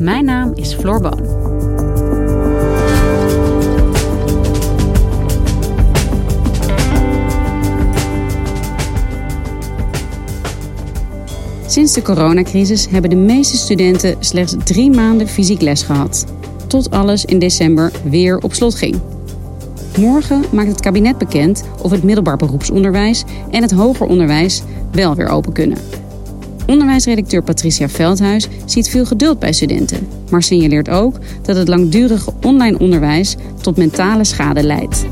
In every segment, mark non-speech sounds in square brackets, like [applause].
Mijn naam is Floor Boon. Sinds de coronacrisis hebben de meeste studenten slechts drie maanden fysiek les gehad. Tot alles in december weer op slot ging. Morgen maakt het kabinet bekend of het middelbaar beroepsonderwijs en het hoger onderwijs wel weer open kunnen. Onderwijsredacteur Patricia Veldhuis ziet veel geduld bij studenten, maar signaleert ook dat het langdurige online onderwijs tot mentale schade leidt.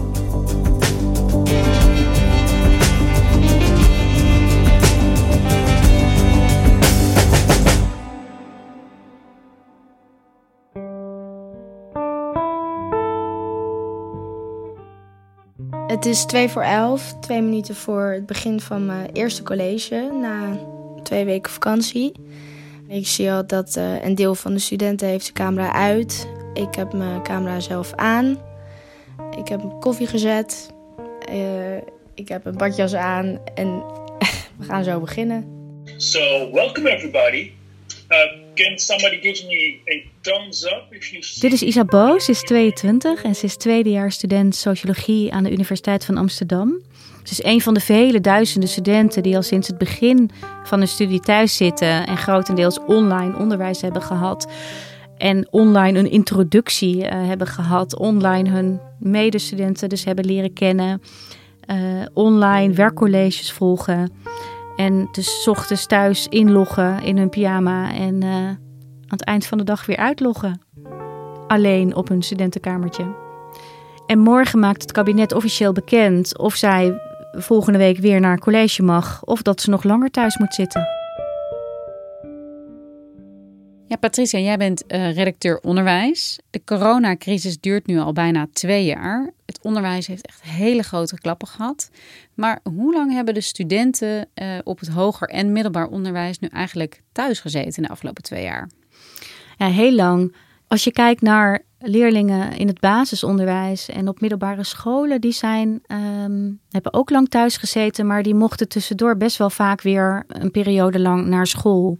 Het is twee voor elf, twee minuten voor het begin van mijn eerste college na twee weken vakantie. Ik zie al dat uh, een deel van de studenten heeft de camera uit. Ik heb mijn camera zelf aan. Ik heb een koffie gezet. Uh, ik heb een badjas aan en [laughs] we gaan zo beginnen. So, welcome everybody. Uh, can somebody give me a thumbs up if you see... Dit is Isa Boos, ze is 22 en ze is tweedejaars student sociologie aan de Universiteit van Amsterdam. Ze is een van de vele duizenden studenten die al sinds het begin van hun studie thuis zitten en grotendeels online onderwijs hebben gehad. En online een introductie uh, hebben gehad, online hun medestudenten dus hebben leren kennen, uh, online werkcolleges volgen. En dus ochtends thuis inloggen in hun pyjama en uh, aan het eind van de dag weer uitloggen. Alleen op hun studentenkamertje. En morgen maakt het kabinet officieel bekend of zij volgende week weer naar college mag of dat ze nog langer thuis moet zitten. Ja, Patricia, jij bent uh, redacteur onderwijs. De coronacrisis duurt nu al bijna twee jaar. Het onderwijs heeft echt hele grote klappen gehad. Maar hoe lang hebben de studenten uh, op het hoger en middelbaar onderwijs nu eigenlijk thuis gezeten in de afgelopen twee jaar? Ja, heel lang. Als je kijkt naar leerlingen in het basisonderwijs en op middelbare scholen, die zijn, um, hebben ook lang thuis gezeten, maar die mochten tussendoor best wel vaak weer een periode lang naar school.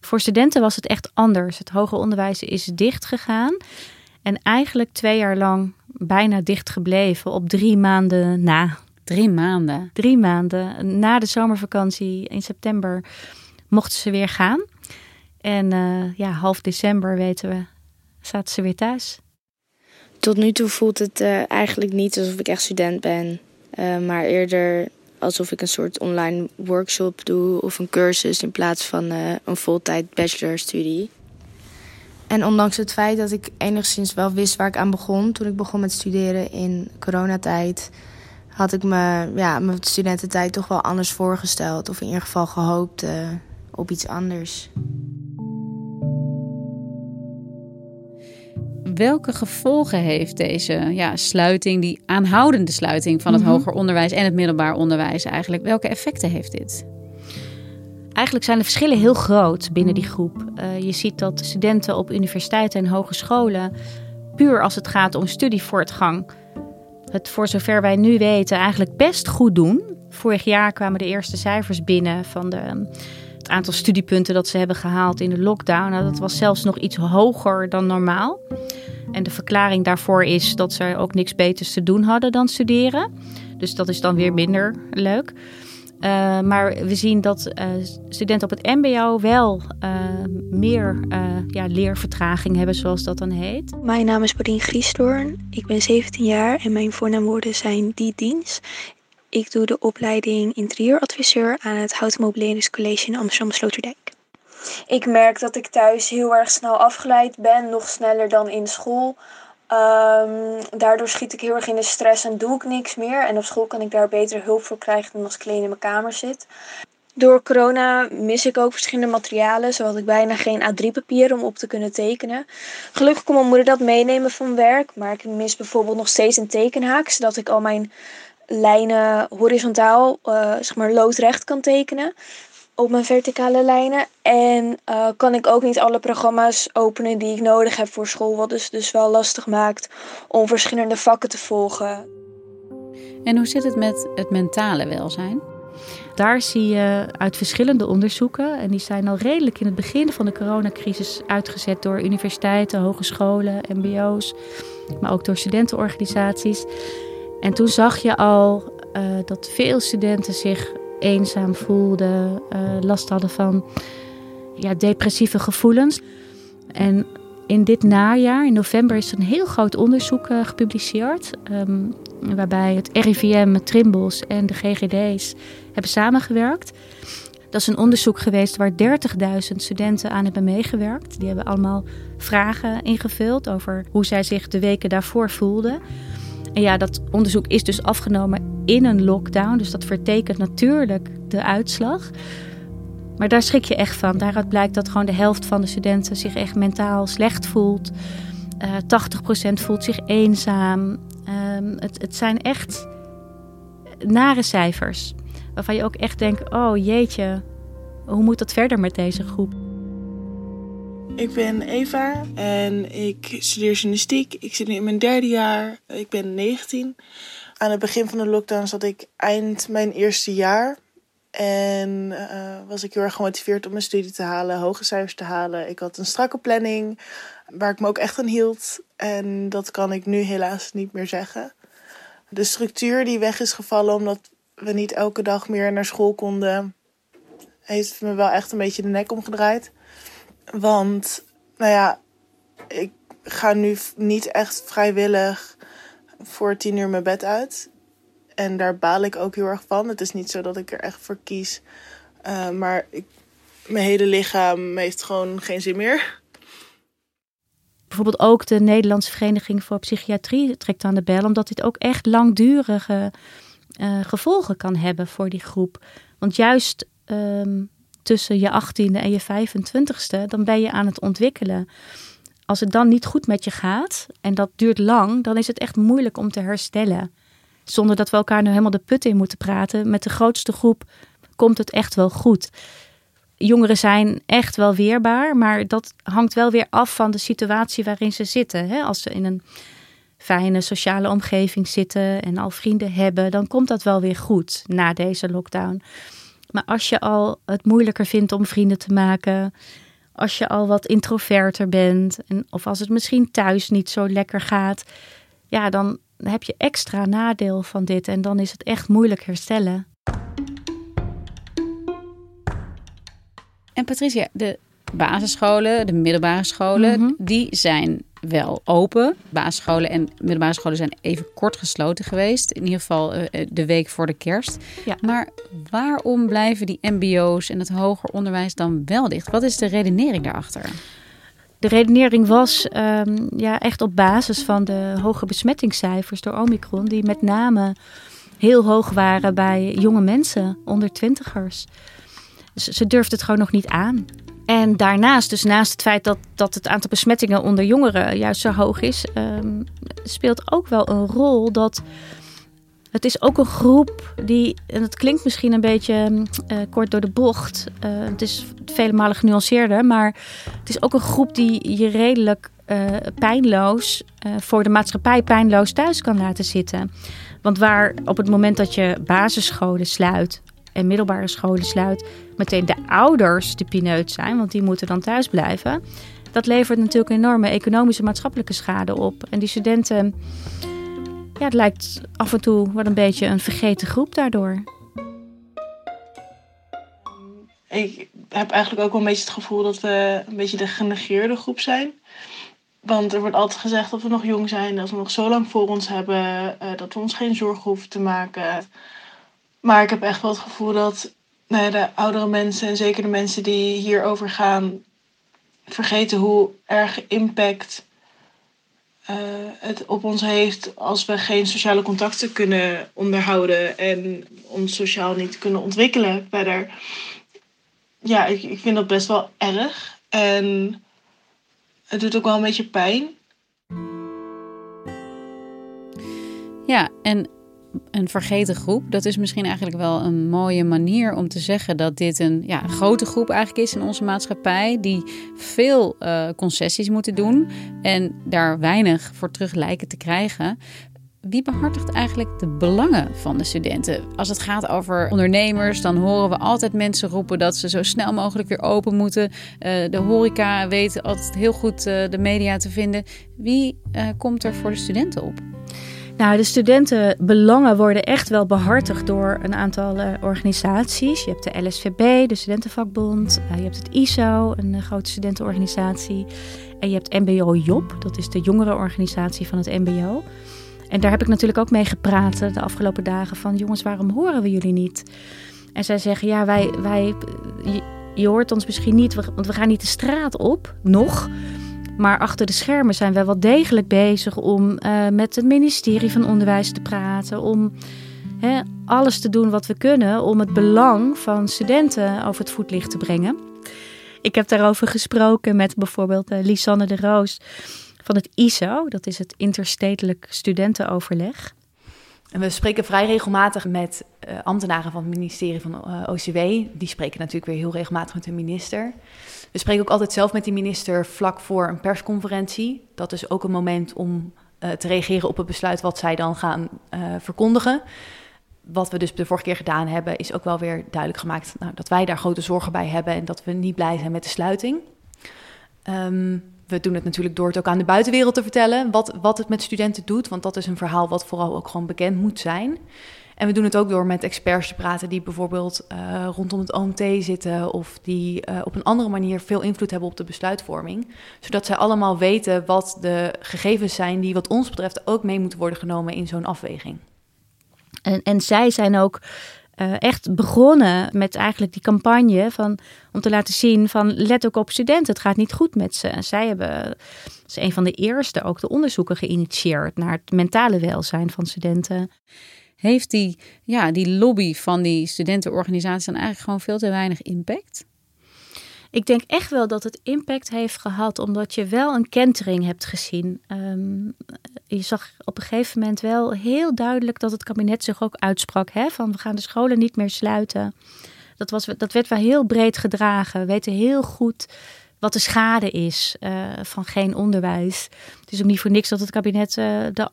Voor studenten was het echt anders. Het hoger onderwijs is dicht gegaan en eigenlijk twee jaar lang bijna dicht gebleven op drie maanden na. Drie maanden? Drie maanden. Na de zomervakantie in september mochten ze weer gaan. En uh, ja, half december weten we, zaten ze weer thuis. Tot nu toe voelt het uh, eigenlijk niet alsof ik echt student ben. Uh, maar eerder alsof ik een soort online workshop doe of een cursus in plaats van uh, een voltijd bachelorstudie. En ondanks het feit dat ik enigszins wel wist waar ik aan begon toen ik begon met studeren in coronatijd, had ik me, ja, mijn studententijd toch wel anders voorgesteld. Of in ieder geval gehoopt op iets anders. Welke gevolgen heeft deze ja, sluiting, die aanhoudende sluiting van het mm -hmm. hoger onderwijs en het middelbaar onderwijs eigenlijk? Welke effecten heeft dit? Eigenlijk zijn de verschillen heel groot binnen die groep. Uh, je ziet dat studenten op universiteiten en hogescholen, puur als het gaat om studievoortgang, het voor zover wij nu weten eigenlijk best goed doen. Vorig jaar kwamen de eerste cijfers binnen van de, het aantal studiepunten dat ze hebben gehaald in de lockdown. Nou, dat was zelfs nog iets hoger dan normaal. En de verklaring daarvoor is dat ze ook niks beters te doen hadden dan studeren. Dus dat is dan weer minder leuk. Uh, maar we zien dat uh, studenten op het MBO wel uh, meer ja, leervertraging hebben, zoals dat dan heet. Mijn naam is Bodien Griesdoorn. Ik ben 17 jaar en mijn voornaamwoorden zijn die dienst. Ik doe de opleiding interieuradviseur aan het Houten in Amsterdam-Sloterdijk. Ik merk dat ik thuis heel erg snel afgeleid ben, nog sneller dan in school. Um, daardoor schiet ik heel erg in de stress en doe ik niks meer. En op school kan ik daar beter hulp voor krijgen dan als ik alleen in mijn kamer zit. Door corona mis ik ook verschillende materialen. Zo had ik bijna geen A3-papier om op te kunnen tekenen. Gelukkig kon mijn moeder dat meenemen van werk. Maar ik mis bijvoorbeeld nog steeds een tekenhaak. Zodat ik al mijn lijnen horizontaal, uh, zeg maar loodrecht kan tekenen op mijn verticale lijnen. En uh, kan ik ook niet alle programma's openen die ik nodig heb voor school. Wat dus, dus wel lastig maakt om verschillende vakken te volgen. En hoe zit het met het mentale welzijn? Daar zie je uit verschillende onderzoeken, en die zijn al redelijk in het begin van de coronacrisis uitgezet door universiteiten, hogescholen, MBO's, maar ook door studentenorganisaties. En toen zag je al uh, dat veel studenten zich eenzaam voelden, uh, last hadden van ja, depressieve gevoelens. En in dit najaar, in november, is een heel groot onderzoek uh, gepubliceerd. Um, waarbij het RIVM, Trimbos en de GGD's hebben samengewerkt. Dat is een onderzoek geweest waar 30.000 studenten aan hebben meegewerkt. Die hebben allemaal vragen ingevuld over hoe zij zich de weken daarvoor voelden. En ja, dat onderzoek is dus afgenomen in een lockdown. Dus dat vertekent natuurlijk de uitslag. Maar daar schrik je echt van. Daaruit blijkt dat gewoon de helft van de studenten zich echt mentaal slecht voelt. Uh, eh, 80% voelt zich eenzaam. Um, het, het zijn echt nare cijfers. Waarvan je ook echt denkt: oh jeetje, hoe moet dat verder met deze groep? Ik ben Eva en ik studeer journalistiek. Ik zit nu in mijn derde jaar. Ik ben 19. Aan het begin van de lockdown zat ik eind mijn eerste jaar. En uh, was ik heel erg gemotiveerd om mijn studie te halen, hoge cijfers te halen. Ik had een strakke planning waar ik me ook echt aan hield. En dat kan ik nu helaas niet meer zeggen. De structuur die weg is gevallen omdat we niet elke dag meer naar school konden, heeft me wel echt een beetje de nek omgedraaid. Want, nou ja, ik ga nu niet echt vrijwillig voor tien uur mijn bed uit. En daar baal ik ook heel erg van. Het is niet zo dat ik er echt voor kies. Uh, maar ik, mijn hele lichaam heeft gewoon geen zin meer. Bijvoorbeeld ook de Nederlandse Vereniging voor Psychiatrie trekt aan de bel, omdat dit ook echt langdurige uh, gevolgen kan hebben voor die groep. Want juist um, tussen je 18e en je 25ste, dan ben je aan het ontwikkelen. Als het dan niet goed met je gaat en dat duurt lang, dan is het echt moeilijk om te herstellen. Zonder dat we elkaar nu helemaal de put in moeten praten. Met de grootste groep komt het echt wel goed. Jongeren zijn echt wel weerbaar, maar dat hangt wel weer af van de situatie waarin ze zitten. Als ze in een fijne sociale omgeving zitten en al vrienden hebben, dan komt dat wel weer goed na deze lockdown. Maar als je al het moeilijker vindt om vrienden te maken, als je al wat introverter bent, en, of als het misschien thuis niet zo lekker gaat, ja, dan heb je extra nadeel van dit en dan is het echt moeilijk herstellen. En Patricia, de basisscholen, de middelbare scholen, mhm. die zijn wel open. Basisscholen en middelbare scholen zijn even kort gesloten geweest. In ieder geval uh, de week voor de kerst. Ja. Maar waarom blijven die MBO's en het hoger onderwijs dan wel dicht? Wat is de redenering daarachter? De redenering was um, ja, echt op basis van de hoge besmettingscijfers door Omicron, die met name heel hoog waren bij jonge mensen, onder twintigers. Ze, ze durfden het gewoon nog niet aan. En daarnaast, dus naast het feit dat, dat het aantal besmettingen onder jongeren juist zo hoog is, um, speelt ook wel een rol dat het is ook een groep die, en het klinkt misschien een beetje uh, kort door de bocht, uh, het is vele malen genuanceerder, maar het is ook een groep die je redelijk uh, pijnloos, voor de maatschappij pijnloos thuis kan laten zitten. Want waar op het moment dat je basisscholen sluit, en middelbare scholen sluit, meteen de ouders de pineut zijn, want die moeten dan thuis blijven. Dat levert natuurlijk enorme economische maatschappelijke schade op. En die studenten, ja, het lijkt af en toe wel een beetje een vergeten groep daardoor. ik heb eigenlijk ook wel een beetje het gevoel dat we een beetje de genegeerde groep zijn. Want er wordt altijd gezegd dat we nog jong zijn, dat we nog zo lang voor ons hebben, uh, dat we ons geen zorgen hoeven te maken. Maar ik heb echt wel het gevoel dat nou de oudere mensen, en zeker de mensen die hierover gaan, vergeten hoe erg impact uh, het op ons heeft als we geen sociale contacten kunnen onderhouden en ons sociaal niet kunnen ontwikkelen verder. Ja, ik, ik vind dat best wel erg. En het doet ook wel een beetje pijn. Ja, en een vergeten groep. Dat is misschien eigenlijk wel een mooie manier om te zeggen dat dit een ja, grote groep eigenlijk is in onze maatschappij. Die veel uh, concessies moeten doen en daar weinig voor terug lijken te krijgen. Wie behartigt eigenlijk de belangen van de studenten? Als het gaat over ondernemers, dan horen we altijd mensen roepen dat ze zo snel mogelijk weer open moeten. Uh, de horeca weet altijd heel goed uh, de media te vinden. Wie komt er voor de studenten op? Nou, de studentenbelangen worden echt wel behartigd door een aantal uh, organisaties. Je hebt de LSVB, de Studentenvakbond. Uh, je hebt het ISO, een uh, grote studentenorganisatie. En je hebt MBO Job, dat is de jongerenorganisatie van het MBO. En daar heb ik natuurlijk ook mee gepraat de afgelopen dagen van... jongens, waarom horen we jullie niet? En zij zeggen, ja, wij, wij, je hoort ons misschien niet, want we gaan niet de straat op, nog... Maar achter de schermen zijn we wel degelijk bezig om uh, met het ministerie van Onderwijs te praten. Om hè, alles te doen wat we kunnen om het belang van studenten over het voetlicht te brengen. Ik heb daarover gesproken met bijvoorbeeld uh, Lisanne de Roos van het ISO. Dat is het Interstedelijk Studentenoverleg. We spreken vrij regelmatig met uh, ambtenaren van het ministerie van uh, OCW. Die spreken natuurlijk weer heel regelmatig met de minister. We spreken ook altijd zelf met die minister vlak voor een persconferentie. Dat is ook een moment om uh, te reageren op het besluit wat zij dan gaan verkondigen. Wat we dus de vorige keer gedaan hebben, is ook wel weer duidelijk gemaakt nou, dat wij daar grote zorgen bij hebben en dat we niet blij zijn met de sluiting. Um, we doen het natuurlijk door het ook aan de buitenwereld te vertellen. Wat, wat het met studenten doet. Want dat is een verhaal wat vooral ook gewoon bekend moet zijn. En we doen het ook door met experts te praten die bijvoorbeeld uh, rondom het OMT zitten. Of die uh, op een andere manier veel invloed hebben op de besluitvorming. Zodat zij allemaal weten wat de gegevens zijn die wat ons betreft ook mee moeten worden genomen in zo'n afweging. En, en zij zijn ook uh, echt begonnen met eigenlijk die campagne van, om te laten zien van let ook op studenten, het gaat niet goed met ze. Zij hebben, is een van de eerste ook de onderzoeken geïnitieerd naar het mentale welzijn van studenten. Heeft die, ja, die lobby van die studentenorganisaties dan eigenlijk gewoon veel te weinig impact? Ik denk echt wel dat het impact heeft gehad, omdat je wel een kentering hebt gezien. Um, je zag op een gegeven moment wel heel duidelijk dat het kabinet zich ook uitsprak: hè, van we gaan de scholen niet meer sluiten. Dat, was, dat werd wel heel breed gedragen. We weten heel goed wat de schade is uh, van geen onderwijs. Het is ook niet voor niks dat het kabinet uh, er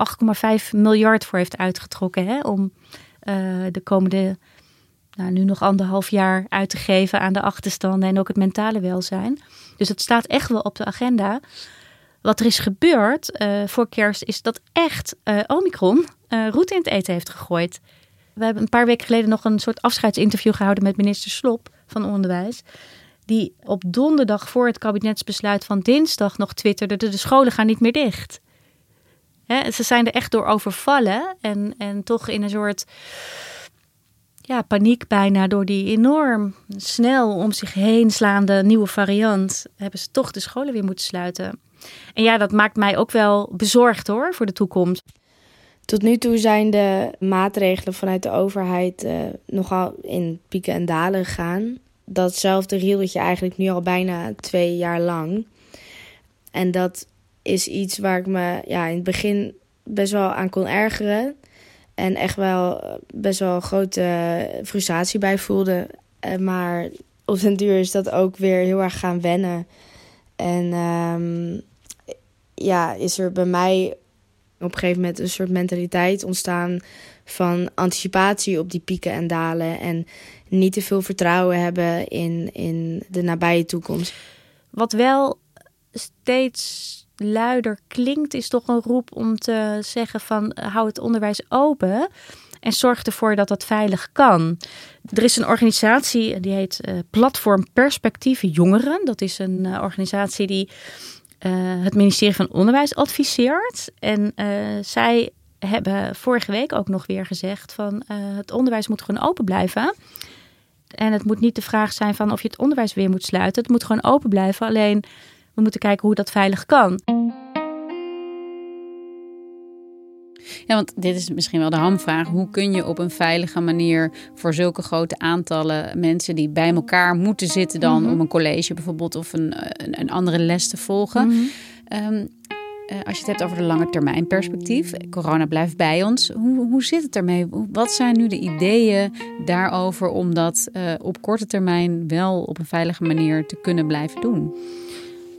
8,5 miljard voor heeft uitgetrokken hè, om uh, de komende nou, nu nog anderhalf jaar uit te geven aan de achterstanden en ook het mentale welzijn. Dus het staat echt wel op de agenda. Wat er is gebeurd uh, voor kerst is dat echt uh, Omicron uh, roet in het eten heeft gegooid. We hebben een paar weken geleden nog een soort afscheidsinterview gehouden met minister Slop van Onderwijs. Die op donderdag voor het kabinetsbesluit van dinsdag nog twitterde: de scholen gaan niet meer dicht. Ze zijn er echt door overvallen en, en toch in een soort ja, paniek bijna door die enorm snel om zich heen slaande nieuwe variant, hebben ze toch de scholen weer moeten sluiten. En ja, dat maakt mij ook wel bezorgd hoor voor de toekomst. Tot nu toe zijn de maatregelen vanuit de overheid uh, nogal in pieken en dalen gegaan. Datzelfde rieltje eigenlijk nu al bijna twee jaar lang. En dat is iets waar ik me ja, in het begin best wel aan kon ergeren. En echt wel eh, best wel grote frustratie bij voelde. Eh, maar op den duur is dat ook weer heel erg gaan wennen. En um, ja, is er bij mij op een gegeven moment een soort mentaliteit ontstaan van anticipatie op die pieken en dalen. En niet te veel vertrouwen hebben in, in de nabije toekomst. Wat wel steeds luider klinkt, is toch een roep om te zeggen van hou het onderwijs open. En zorg ervoor dat dat veilig kan. Er is een organisatie die heet uh, Platform Perspectieven Jongeren. Dat is een uh, organisatie die uh, het ministerie van Onderwijs adviseert. En zij hebben vorige week ook nog weer gezegd van het onderwijs moet gewoon open blijven. En het moet niet de vraag zijn van of je het onderwijs weer moet sluiten. Het moet gewoon open blijven. Alleen we moeten kijken hoe dat veilig kan. Ja, want dit is misschien wel de hamvraag. Hoe kun je op een veilige manier voor zulke grote aantallen mensen die bij elkaar moeten zitten dan mhm. om een college bijvoorbeeld of een, een, een andere les te volgen? Mhm. Ehm, eh, als je het hebt over de lange termijn perspectief, corona blijft bij ons. Hoe, hoe zit het ermee? Wat zijn nu de ideeën daarover om dat uh, op korte termijn wel op een veilige manier te kunnen blijven doen?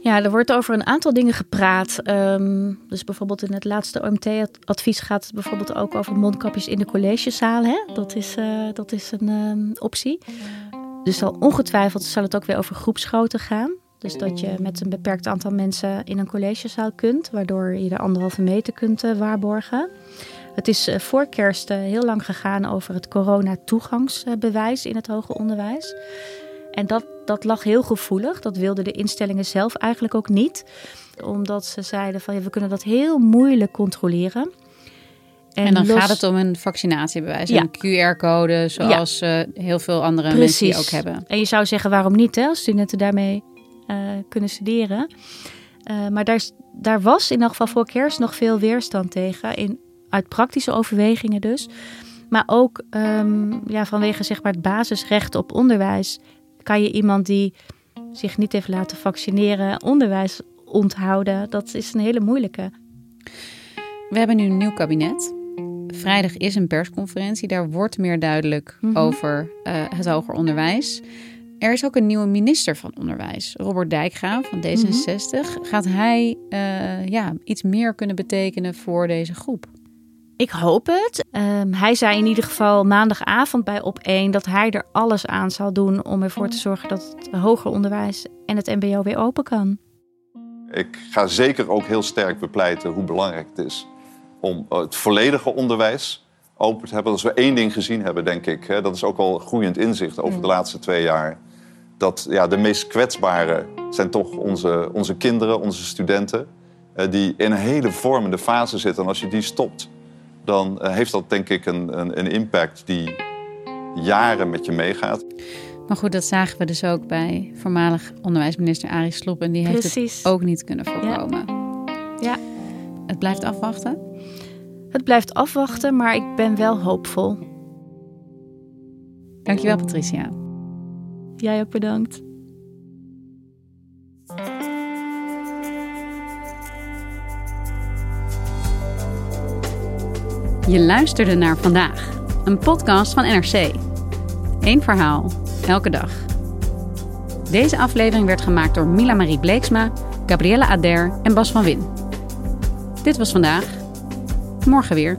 Ja, er wordt over een aantal dingen gepraat. Um, dus bijvoorbeeld in het laatste OMT-advies gaat het bijvoorbeeld ook over mondkapjes in de collegezaal. Hè? Dat, is, uh, dat is een um, optie. Dus zal ongetwijfeld zal het ook weer over groepsgrootte gaan. Dus dat je met een beperkt aantal mensen in een collegezaal kunt, waardoor je de anderhalve meter kunt uh, waarborgen. Het is uh, voor kerst heel lang gegaan over het corona-toegangsbewijs in het hoger onderwijs. En dat, dat lag heel gevoelig. Dat wilden de instellingen zelf eigenlijk ook niet. Omdat ze zeiden van ja, we kunnen dat heel moeilijk controleren. En, dan gaat het om een vaccinatiebewijs, ja. een QR-code, zoals ja. uh, heel veel andere Precies. mensen ook hebben. En je zou zeggen, waarom niet, hè, als studenten daarmee uh, kunnen studeren. Uh, maar daar, daar was in elk geval voor kerst nog veel weerstand tegen, in, uit praktische overwegingen dus. Maar ook um, ja, vanwege zeg maar, het basisrecht op onderwijs kan je iemand die zich niet heeft laten vaccineren onderwijs onthouden? Dat is een hele moeilijke. We hebben nu een nieuw kabinet. Vrijdag is een persconferentie. Daar wordt meer duidelijk mhm. over uh, het hoger onderwijs. Er is ook een nieuwe minister van Onderwijs, Robert Dijkgraaf van D66. Mhm. Gaat hij uh, ja, iets meer kunnen betekenen voor deze groep? Ik hoop het. Um, hij zei in ieder geval maandagavond bij op 1 dat hij er alles aan zal doen om ervoor te zorgen dat het hoger onderwijs en het MBO weer open kan. Ik ga zeker ook heel sterk bepleiten hoe belangrijk het is om het volledige onderwijs open te hebben. Als we één ding gezien hebben, denk ik, hè, dat is ook al groeiend inzicht over de laatste twee jaar. Dat ja, de meest kwetsbaren zijn toch onze, onze kinderen, onze studenten, die in een hele vormende fase zitten. En als je die stopt, dan eh, heeft dat denk ik een, een, een impact die jaren met je meegaat. Maar goed, dat zagen we dus ook bij voormalig onderwijsminister Arie Slob. En die heeft het ook niet kunnen voorkomen. Ja. ja. Het blijft afwachten? Het blijft afwachten, maar ik ben wel hoopvol. Dankjewel, Patricia. Jij ook bedankt. Je luisterde naar vandaag, een podcast van NRC. Eén verhaal, elke dag. Deze aflevering werd gemaakt door Mila Marie Bleeksma, Gabriella Ader en Bas van Win. Dit was vandaag. Morgen weer.